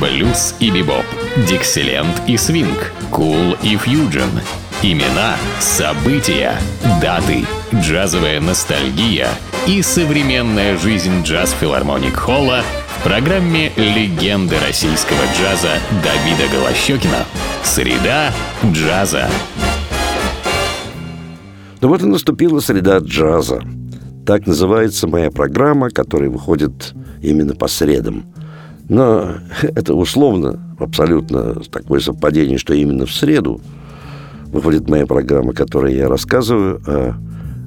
блюз и бибоп, дикселент и свинг, кул и фьюджен. Имена, события, даты, джазовая ностальгия и современная жизнь джаз-филармоник Холла в программе «Легенды российского джаза» Давида Голощекина. Среда джаза. Ну вот и наступила среда джаза. Так называется моя программа, которая выходит именно по средам. Но это условно, абсолютно такое совпадение, что именно в среду выходит моя программа, в которой я рассказываю о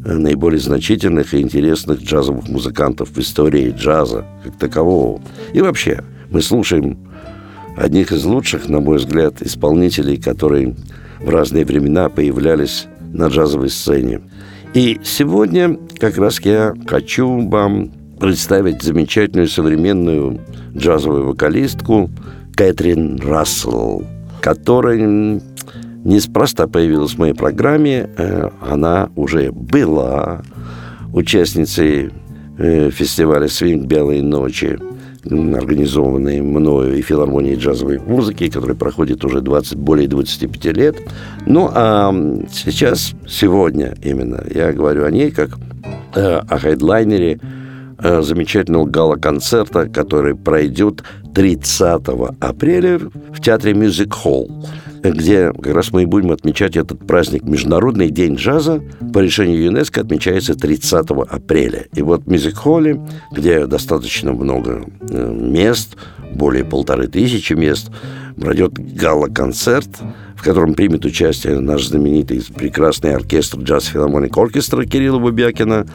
наиболее значительных и интересных джазовых музыкантов в истории джаза как такового. И вообще, мы слушаем одних из лучших, на мой взгляд, исполнителей, которые в разные времена появлялись на джазовой сцене. И сегодня как раз я хочу вам представить замечательную современную джазовую вокалистку Кэтрин Рассел, которая неспроста появилась в моей программе. Э, она уже была участницей э, фестиваля «Свинг Белые ночи», организованный мною и филармонией джазовой музыки, который проходит уже 20, более 25 лет. Ну, а сейчас, сегодня именно, я говорю о ней как э, о хедлайнере замечательного гала-концерта, который пройдет 30 апреля в театре Music Hall где как раз мы и будем отмечать этот праздник. Международный день джаза по решению ЮНЕСКО отмечается 30 апреля. И вот в мюзик-холле, где достаточно много э, мест, более полторы тысячи мест, пройдет гала-концерт, в котором примет участие наш знаменитый прекрасный оркестр джаз-филармоник оркестра Кирилла Бубякина,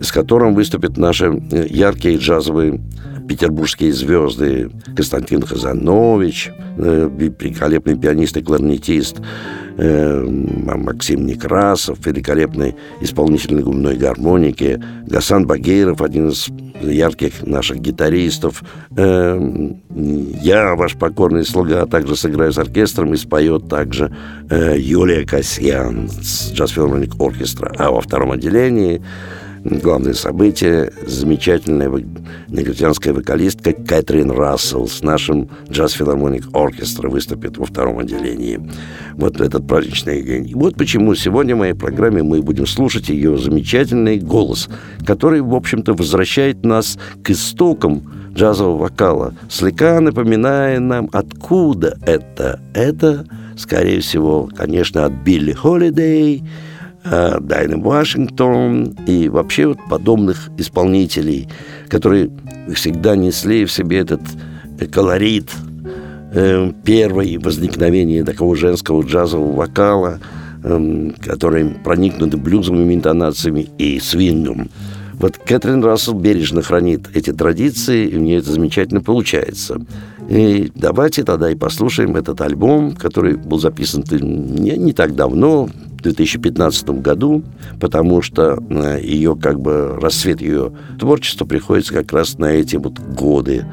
с которым выступят наши э, яркие джазовые петербургские звезды Константин Хазанович, э, великолепный пианист и кларнетист, э, Максим Некрасов, великолепный исполнитель губной гармоники, Гасан Багиров, один из ярких наших гитаристов. Я, ваш покорный слуга, также сыграю с оркестром и споет также Юлия Касьян с Джаз Оркестра. А во втором отделении главное событие – замечательная негритянская вокалистка Кэтрин Рассел с нашим Джаз Филармоник Оркестра выступит во втором отделении. Вот этот праздничный день. Вот почему сегодня в моей программе мы будем слушать ее замечательный голос, который, в общем-то, возвращает нас к истокам джазового вокала, слегка напоминая нам, откуда это. Это, скорее всего, конечно, от Билли Холидей – Дайны Вашингтон и вообще вот подобных исполнителей, которые всегда несли в себе этот колорит э, первое возникновение такого женского джазового вокала, э, который проникнуты блюзовыми интонациями и свингом. Вот Кэтрин Рассел бережно хранит эти традиции, и у нее это замечательно получается. И давайте тогда и послушаем этот альбом, который был записан не, не так давно, в 2015 году, потому что э, ее как бы рассвет ее творчества приходится как раз на эти вот годы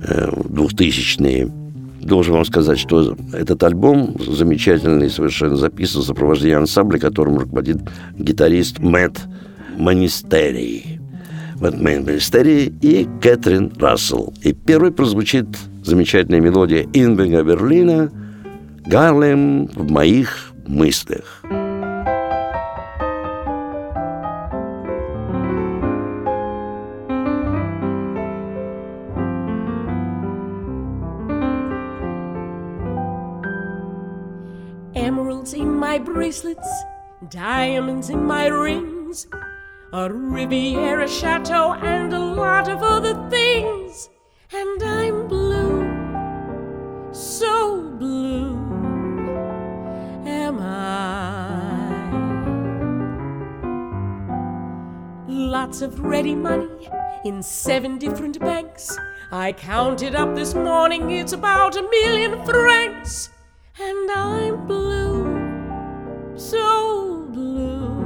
2000-е. Э, Должен вам сказать, что этот альбом замечательный, совершенно записан в сопровождении ансамбля, которым руководит гитарист Мэтт Манистерий. Мэтт Манистерий и Кэтрин Рассел. И первый прозвучит замечательная мелодия Инбега Берлина «Гарлем в моих мыслях». Emeralds in my bracelets, diamonds in my rings, a Riviera chateau, and a lot of other things. And I'm blue, so blue am I. Lots of ready money in seven different banks. I counted up this morning, it's about a million francs. And I'm blue, so blue.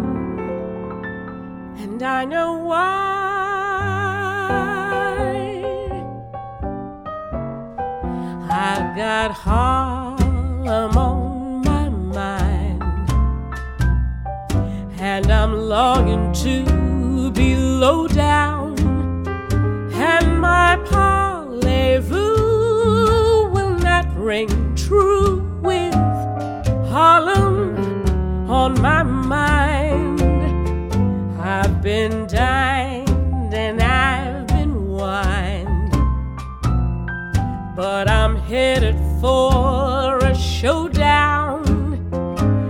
And I know why. Got Harlem on my mind, and I'm longing to be low down, and my parlez-vous will not ring true with Harlem on my mind. I've been dined but I'm headed for a showdown,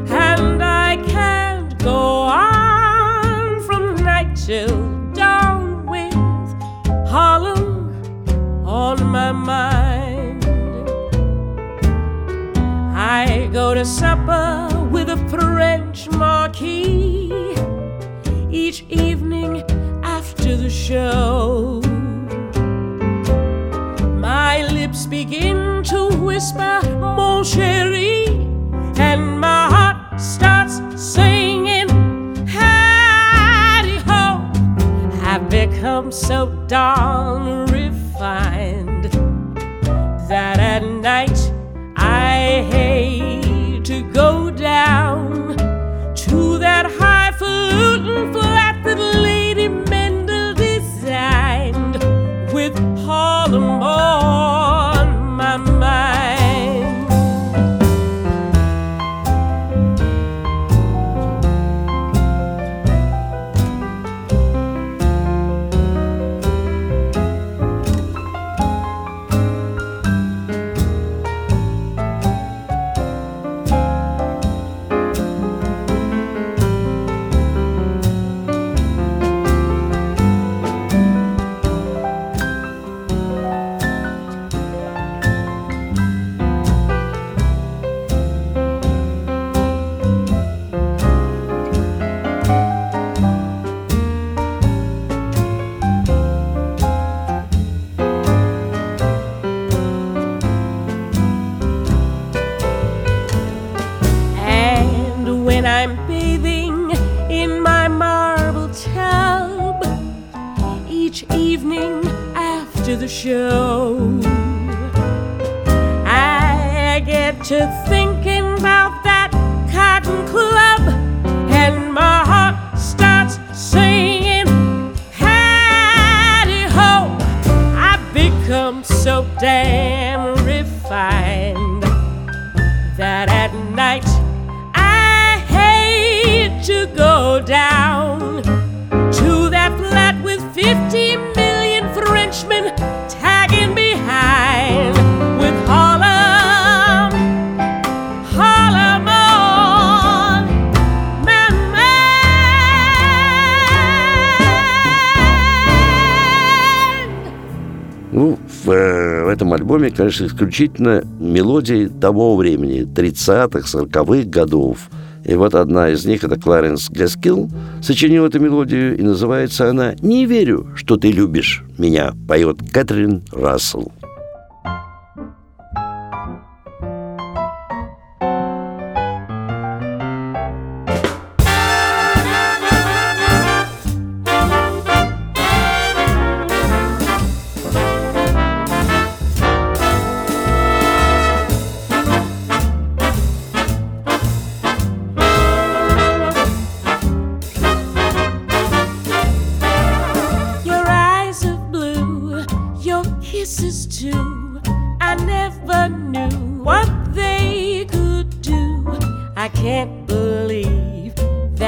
and I can't go on from night till dawn with Harlem on my mind. I go to supper with a French marquis each evening after the show. Begin to whisper, Mon chéri, and my heart starts singing, Howdy ho. I've become so darn refined that at night I hate to go down show, I get to альбоме, конечно, исключительно мелодии того времени, 30-х, 40-х годов. И вот одна из них, это Кларенс Гаскилл, сочинил эту мелодию, и называется она «Не верю, что ты любишь меня», поет Кэтрин Рассел.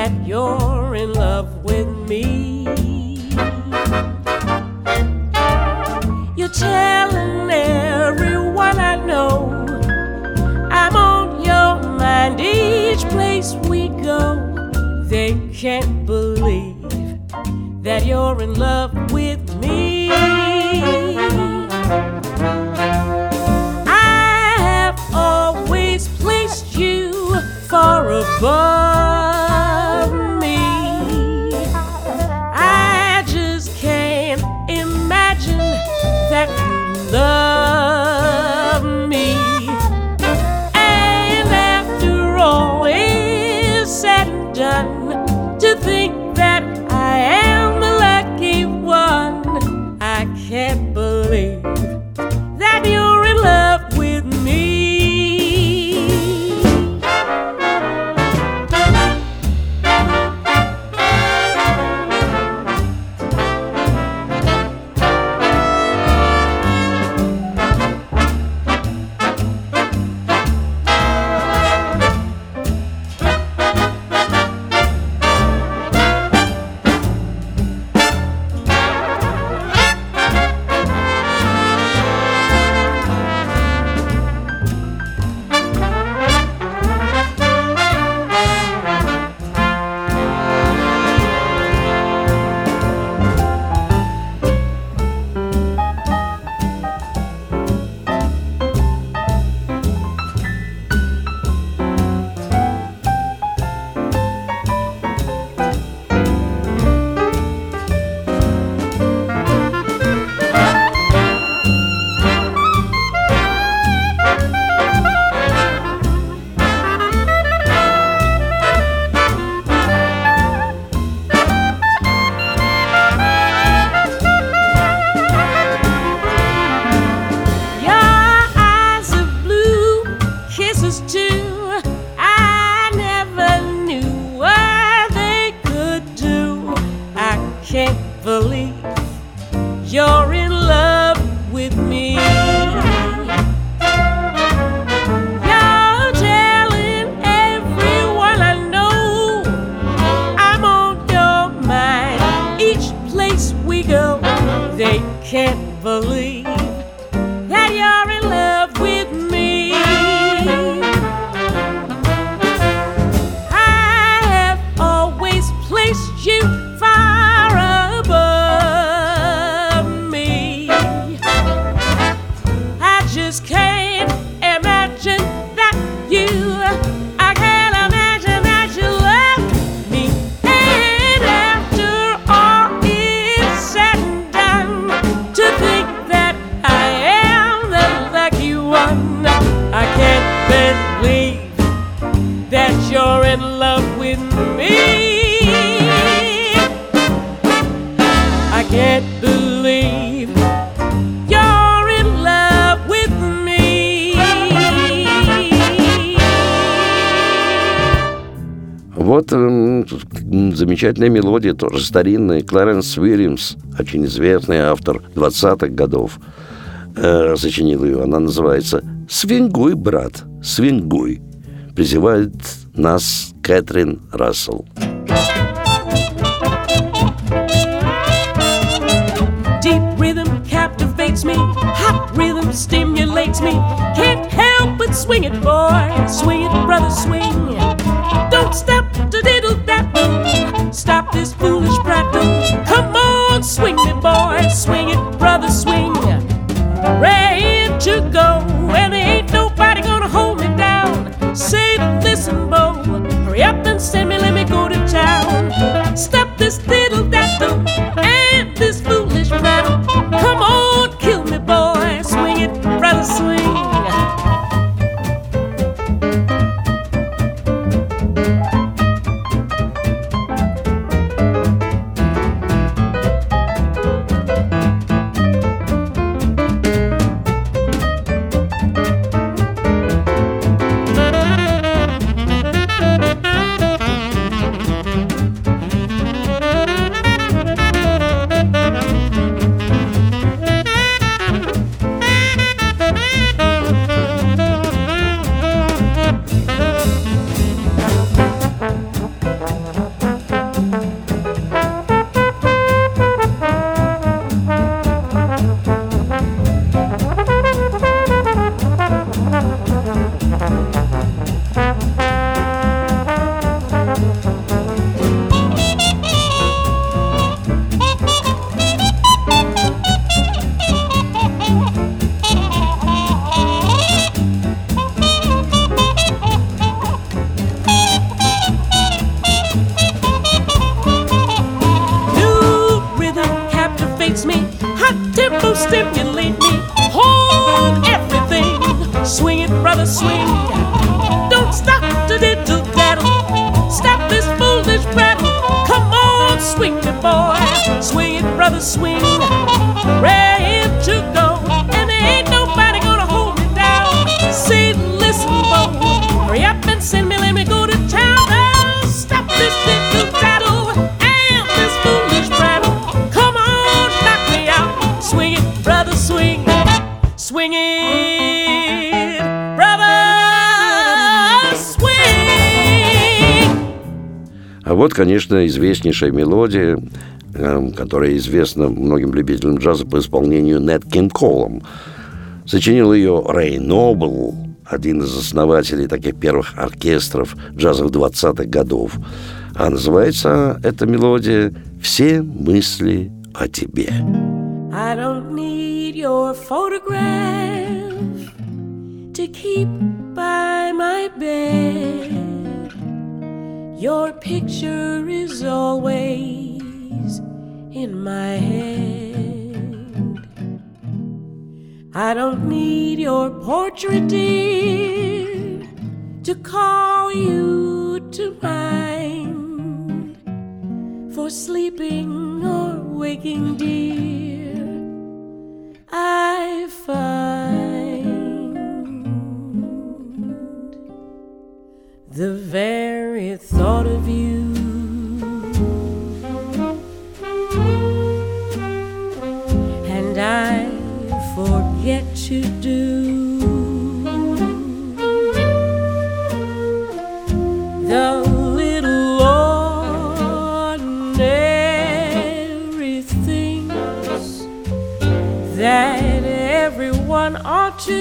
That you're in love with me. You're telling everyone I know I'm on your mind each place we go. They can't believe that you're in love Вот м, м, замечательная мелодия, тоже старинная. Кларенс Уильямс, очень известный автор 20-х годов, э, сочинил ее. Она называется «Свингуй, брат, свингуй». Призывает нас Кэтрин Рассел. Swing it, boy. Swing it, brother, swing. Don't stop to diddle that. Stop this foolish prattle. Come on, swing it, boy. Swing it, brother, swing. Ready to go, and there ain't nobody gonna hold me down. Say, listen, Bo, hurry up and send me, let me go to town. Stop this diddle daddle and this foolish rattle. Come on, kill me, boy. Swing it, brother, swing. Вот, конечно, известнейшая мелодия, э, которая известна многим любителям джаза по исполнению Нет Кинг Колом. Сочинил ее Рэй Нобл, один из основателей таких первых оркестров джазовых 20-х годов. А называется эта мелодия «Все мысли о тебе». I don't need your photograph to keep by my bed. Your picture is always in my head. I don't need your portrait, dear, to call you to mind for sleeping or waking, dear.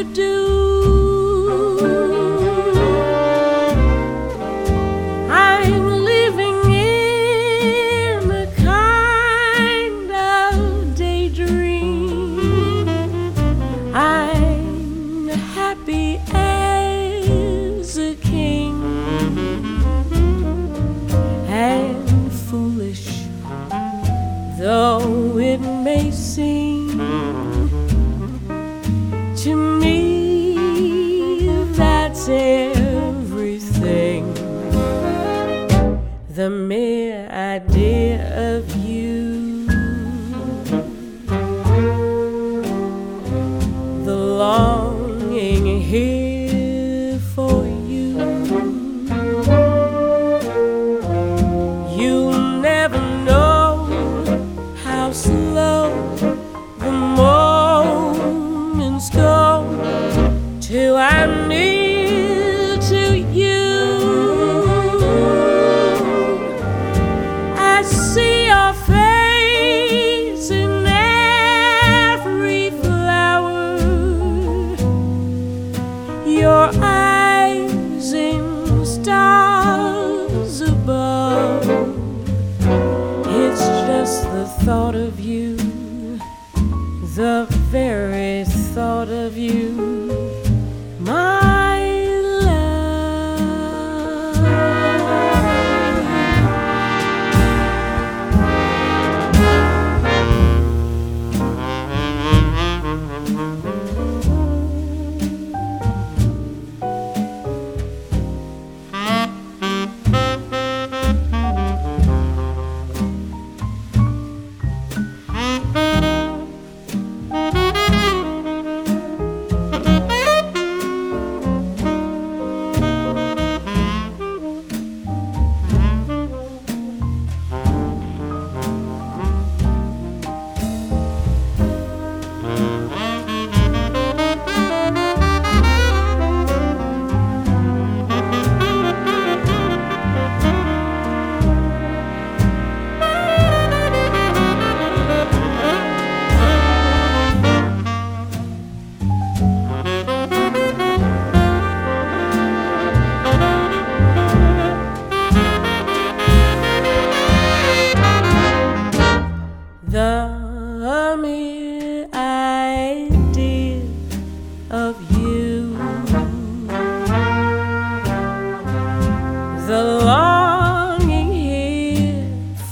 do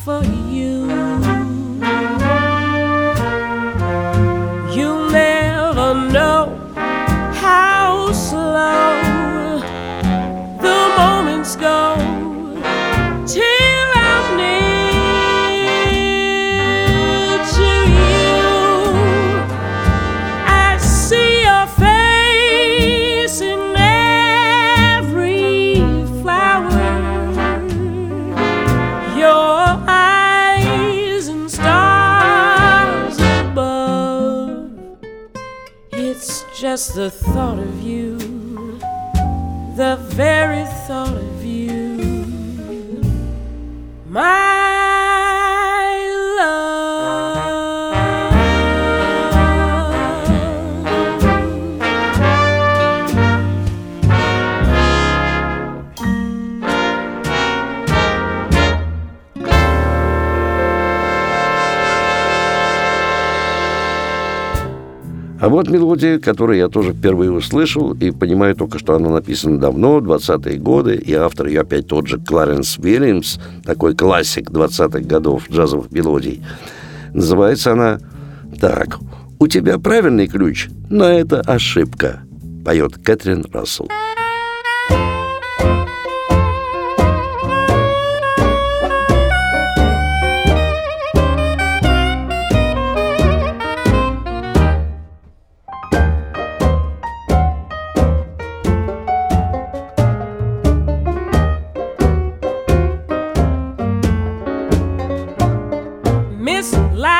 for you. the thought of you, the very вот мелодия, которую я тоже впервые услышал и понимаю только, что она написана давно, 20-е годы, и автор ее опять тот же Кларенс Уильямс, такой классик 20-х годов джазовых мелодий. Называется она так. «У тебя правильный ключ, но это ошибка», поет Кэтрин Рассел. thank you this life.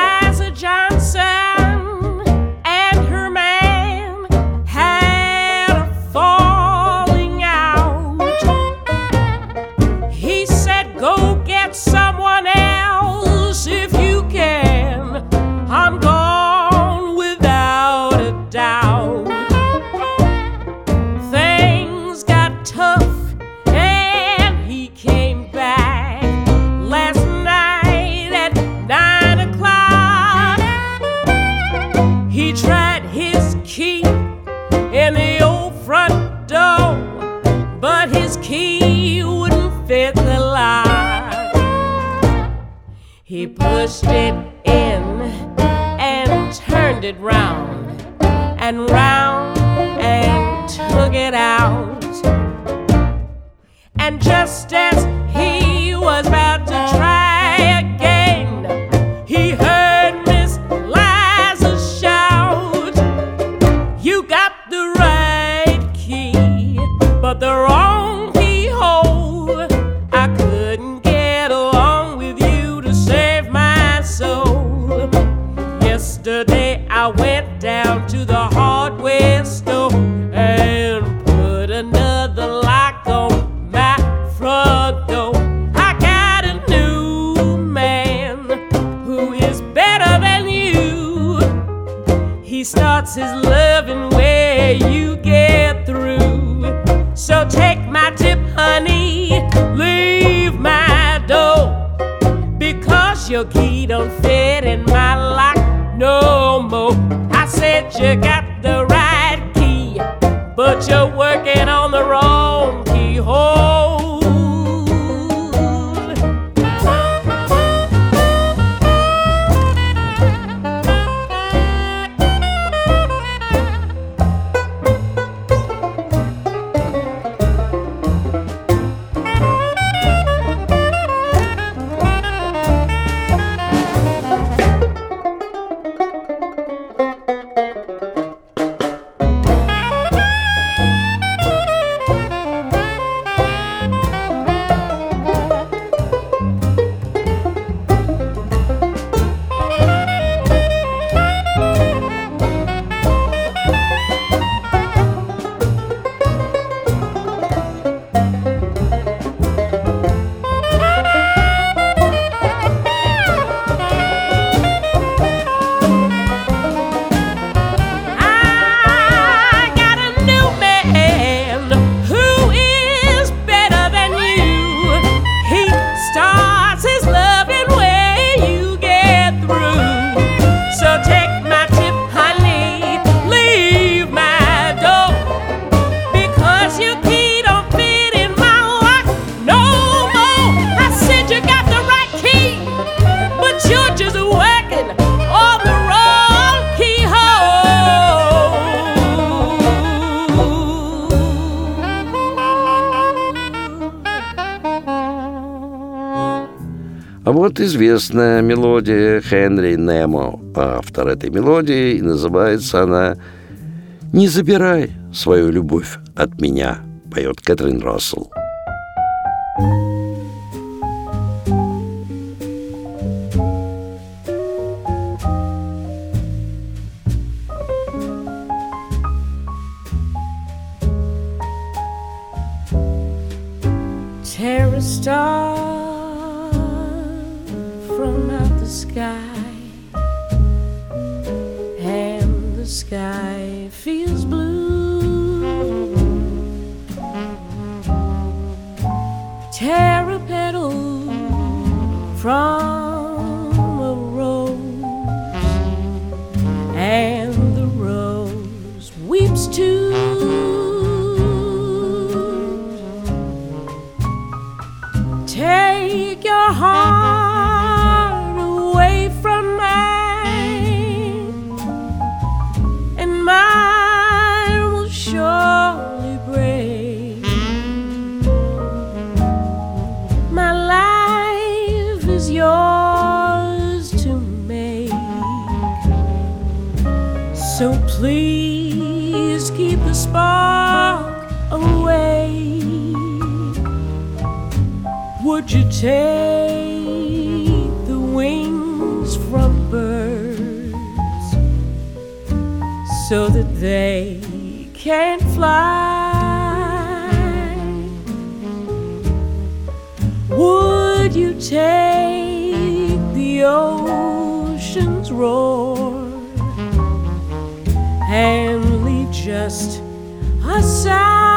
you got известная мелодия Хенри Немо, автор этой мелодии, и называется она «Не забирай свою любовь от меня», поет Кэтрин Рассел. Only just a sign.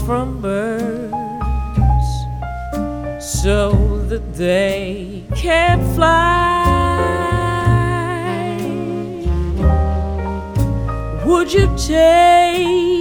From birds so that they can fly. Would you take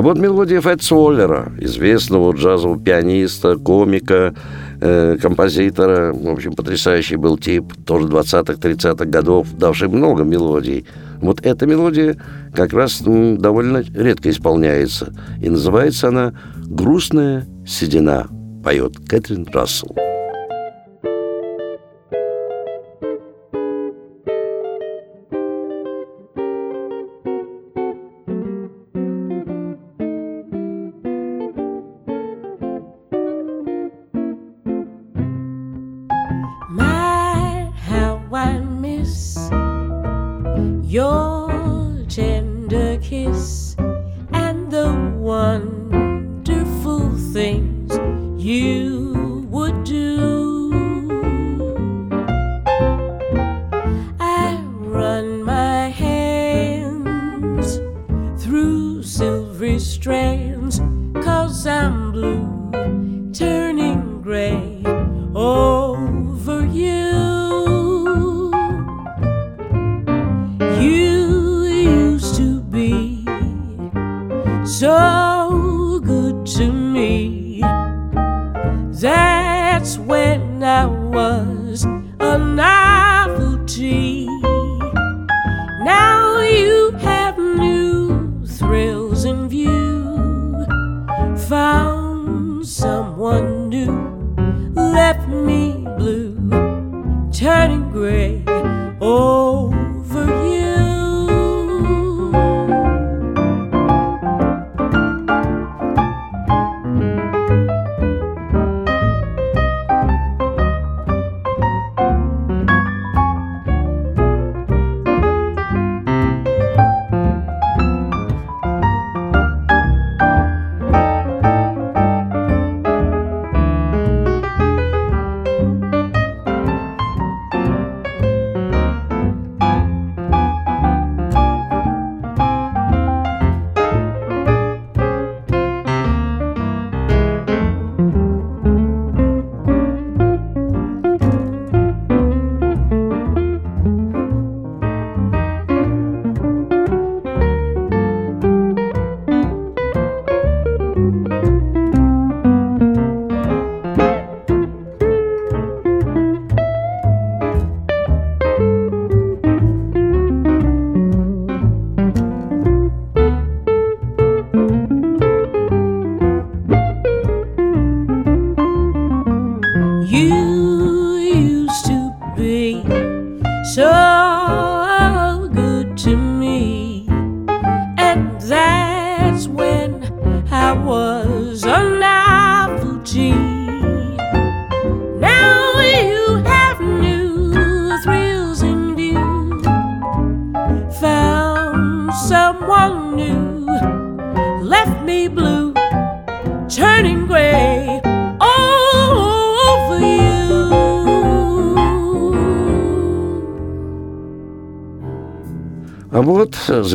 А вот мелодия Фэтс Уоллера, известного джазового пианиста, комика, э, композитора. В общем, потрясающий был тип, тоже 20-30-х годов, давший много мелодий. Вот эта мелодия как раз м, довольно редко исполняется. И называется она «Грустная седина», поет Кэтрин Рассел.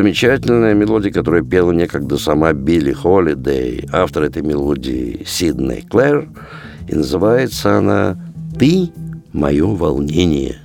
Замечательная мелодия, которую пела некогда сама Билли Холидей, автор этой мелодии Сидней Клэр, и называется она «Ты – мое волнение».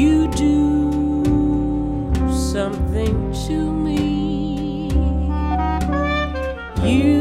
you do something to me. You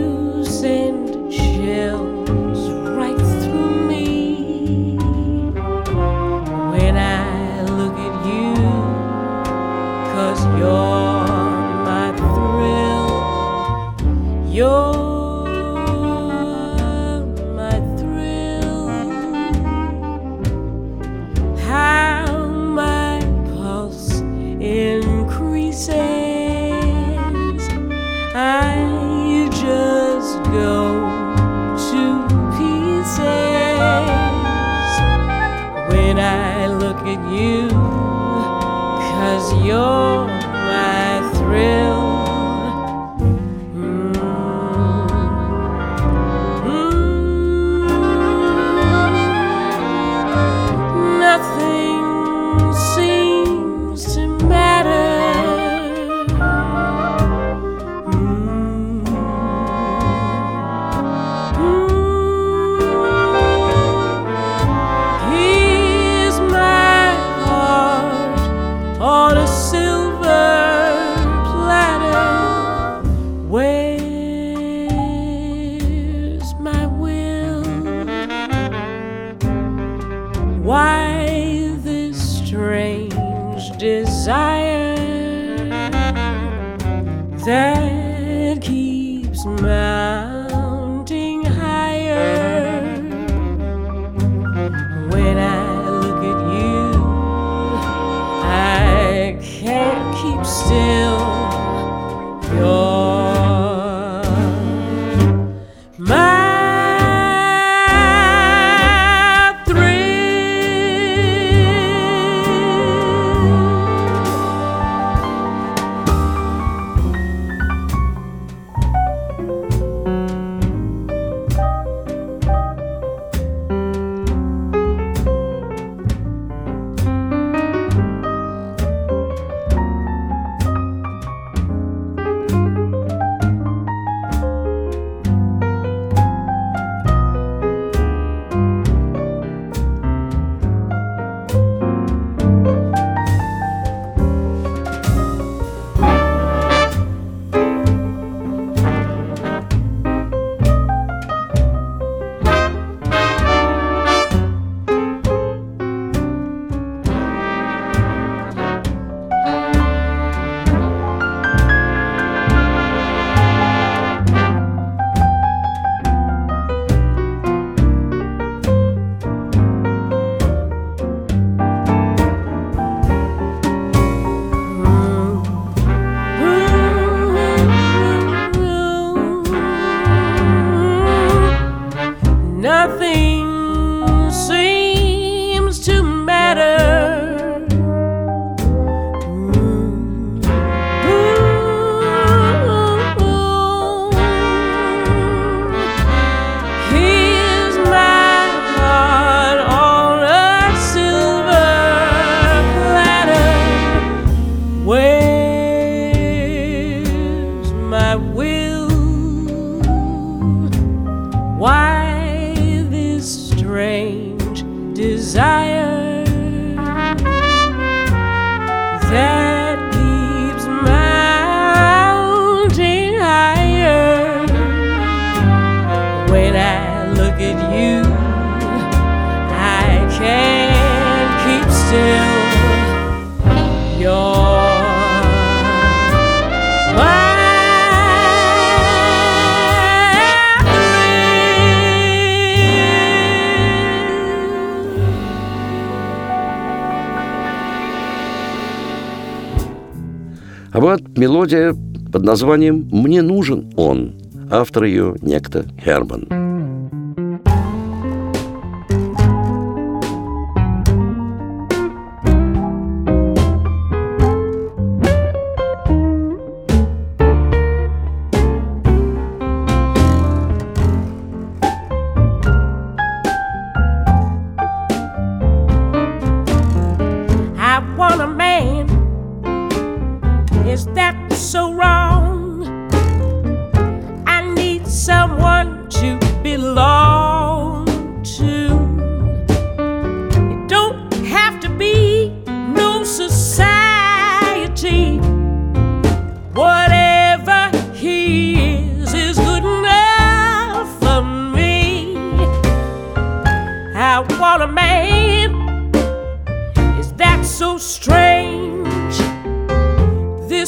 Мелодия под названием «Мне нужен он». Автор ее некто Херман.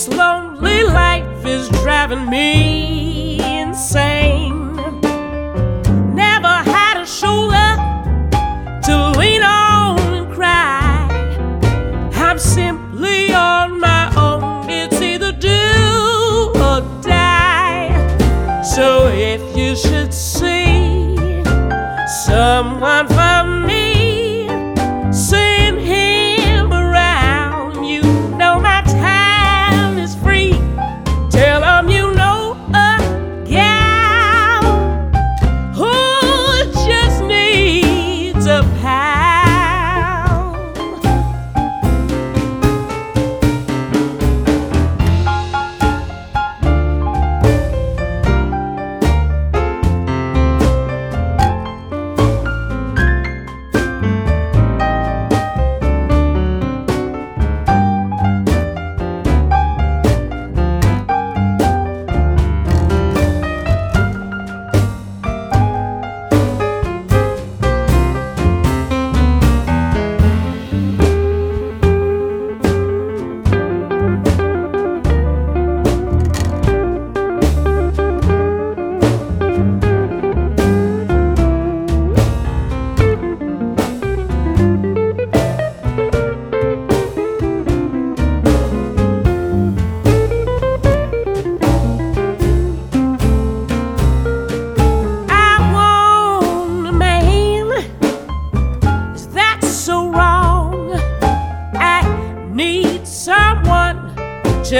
This lonely life is driving me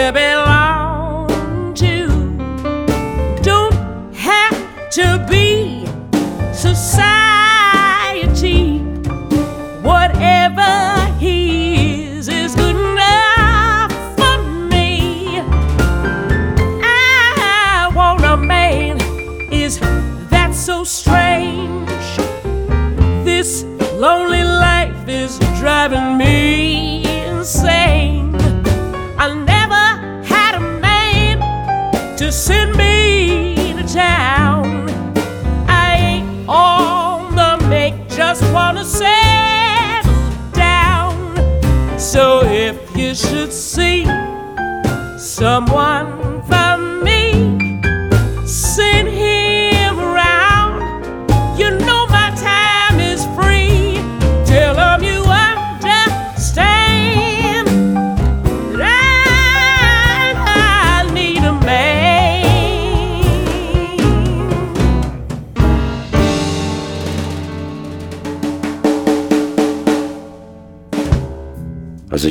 to be. moi.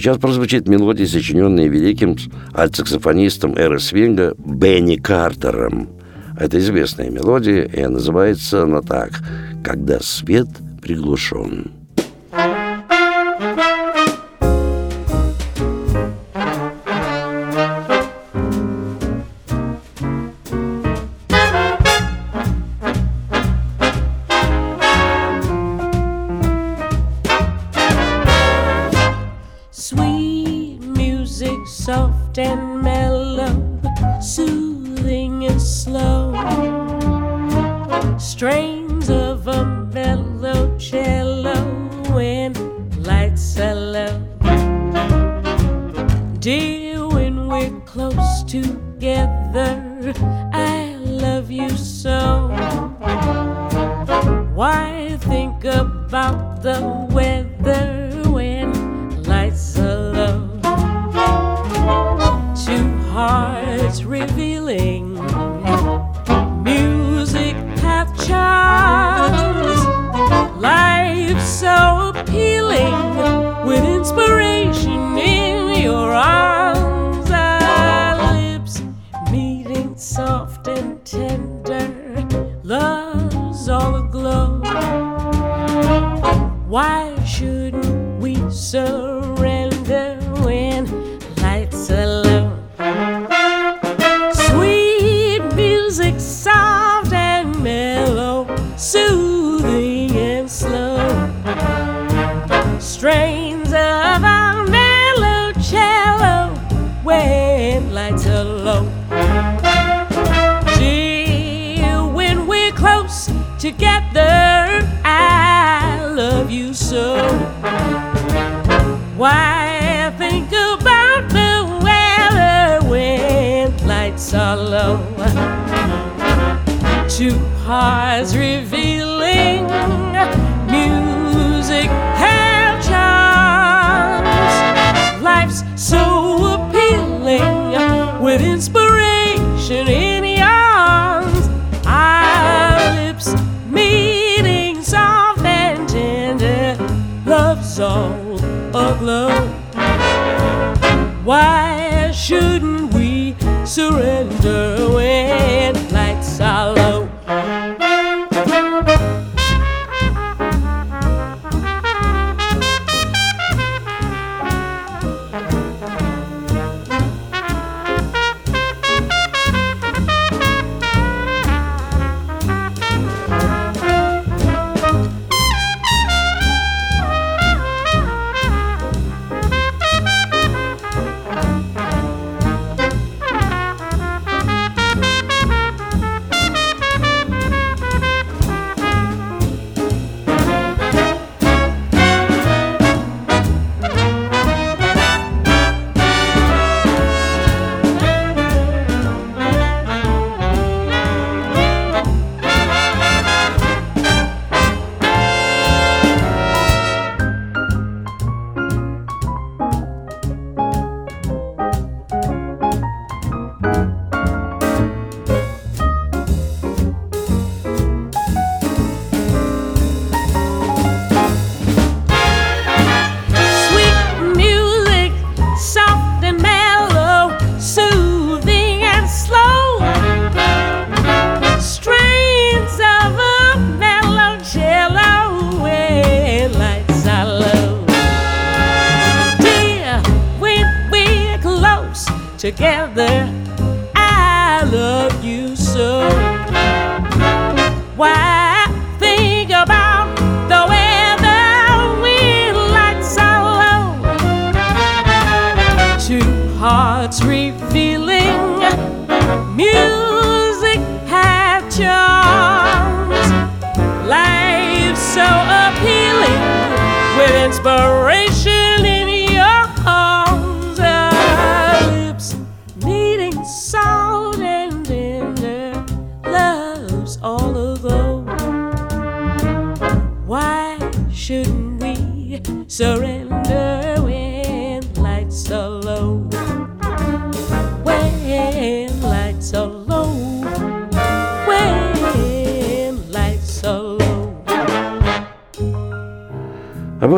Сейчас прозвучит мелодия, сочиненная великим альтсаксофонистом эры свинга Бенни Картером. Это известная мелодия, и называется она так «Когда свет приглушен». strange.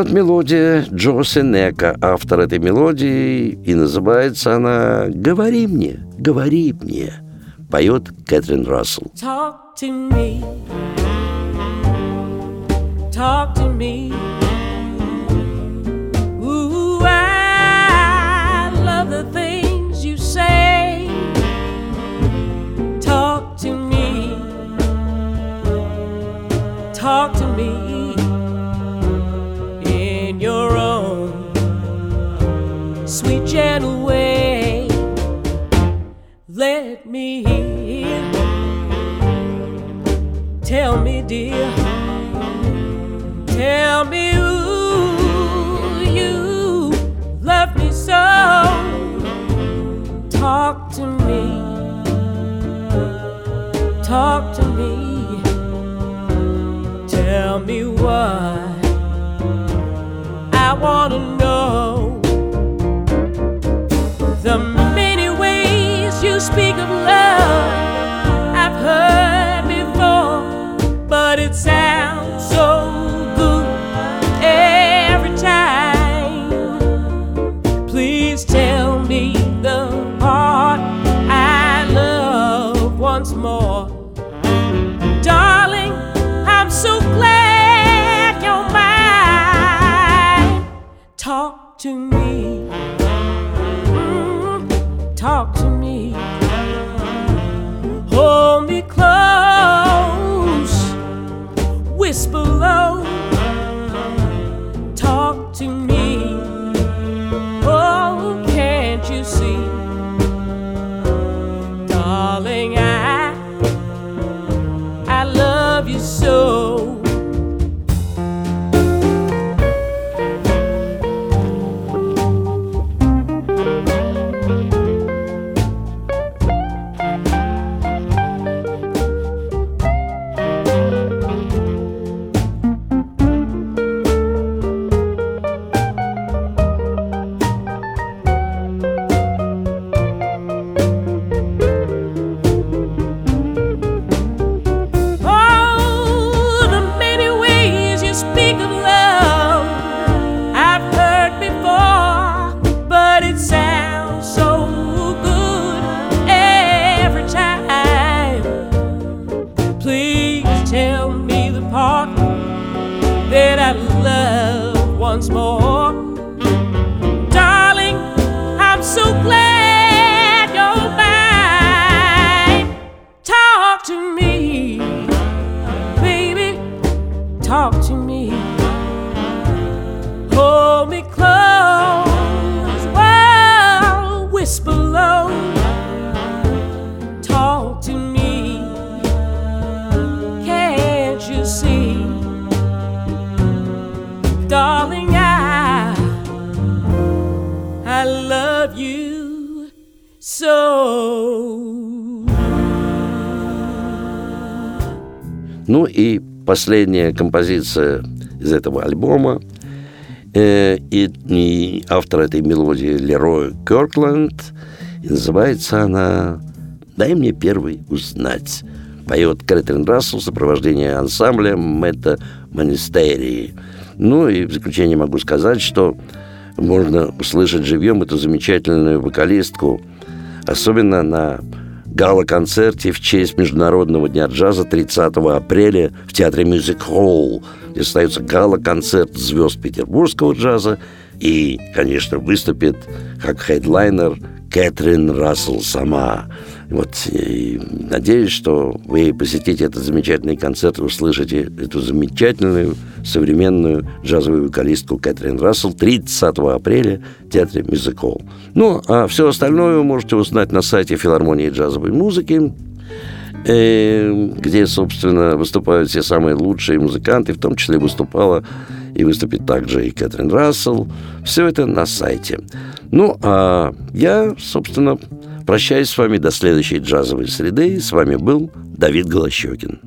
Вот мелодия Джо Сенека, автор этой мелодии, и называется она «Говори мне, говори мне», поет Кэтрин Рассел. Talk to me. Talk to me. Talk to me sweet, gentle way. Let me hear. Tell me, dear. Tell me ooh, you love me so. Talk to me. Talk to me. Tell me why. I wanna know tell me the part that I love once more. Ну и последняя композиция из этого альбома. Э, и, и автор этой мелодии Лерой Кёркленд. И называется она «Дай мне первый узнать». Поет Кэтрин Рассел в сопровождении ансамбля Мэтта Монистерии. Ну и в заключение могу сказать, что можно услышать живьем эту замечательную вокалистку, особенно на гала-концерте в честь Международного дня джаза 30 апреля в театре Мюзик Холл, где состоится гала-концерт звезд петербургского джаза и, конечно, выступит как хедлайнер Кэтрин Рассел сама. Вот, и надеюсь, что вы посетите этот замечательный концерт услышите эту замечательную современную джазовую вокалистку Кэтрин Рассел 30 апреля в Театре Мюзикол. Ну, а все остальное вы можете узнать на сайте филармонии джазовой музыки, э, где, собственно, выступают все самые лучшие музыканты, в том числе выступала и выступит также и Кэтрин Рассел. Все это на сайте. Ну, а я, собственно, Прощаюсь с вами до следующей джазовой среды. С вами был Давид Голощекин.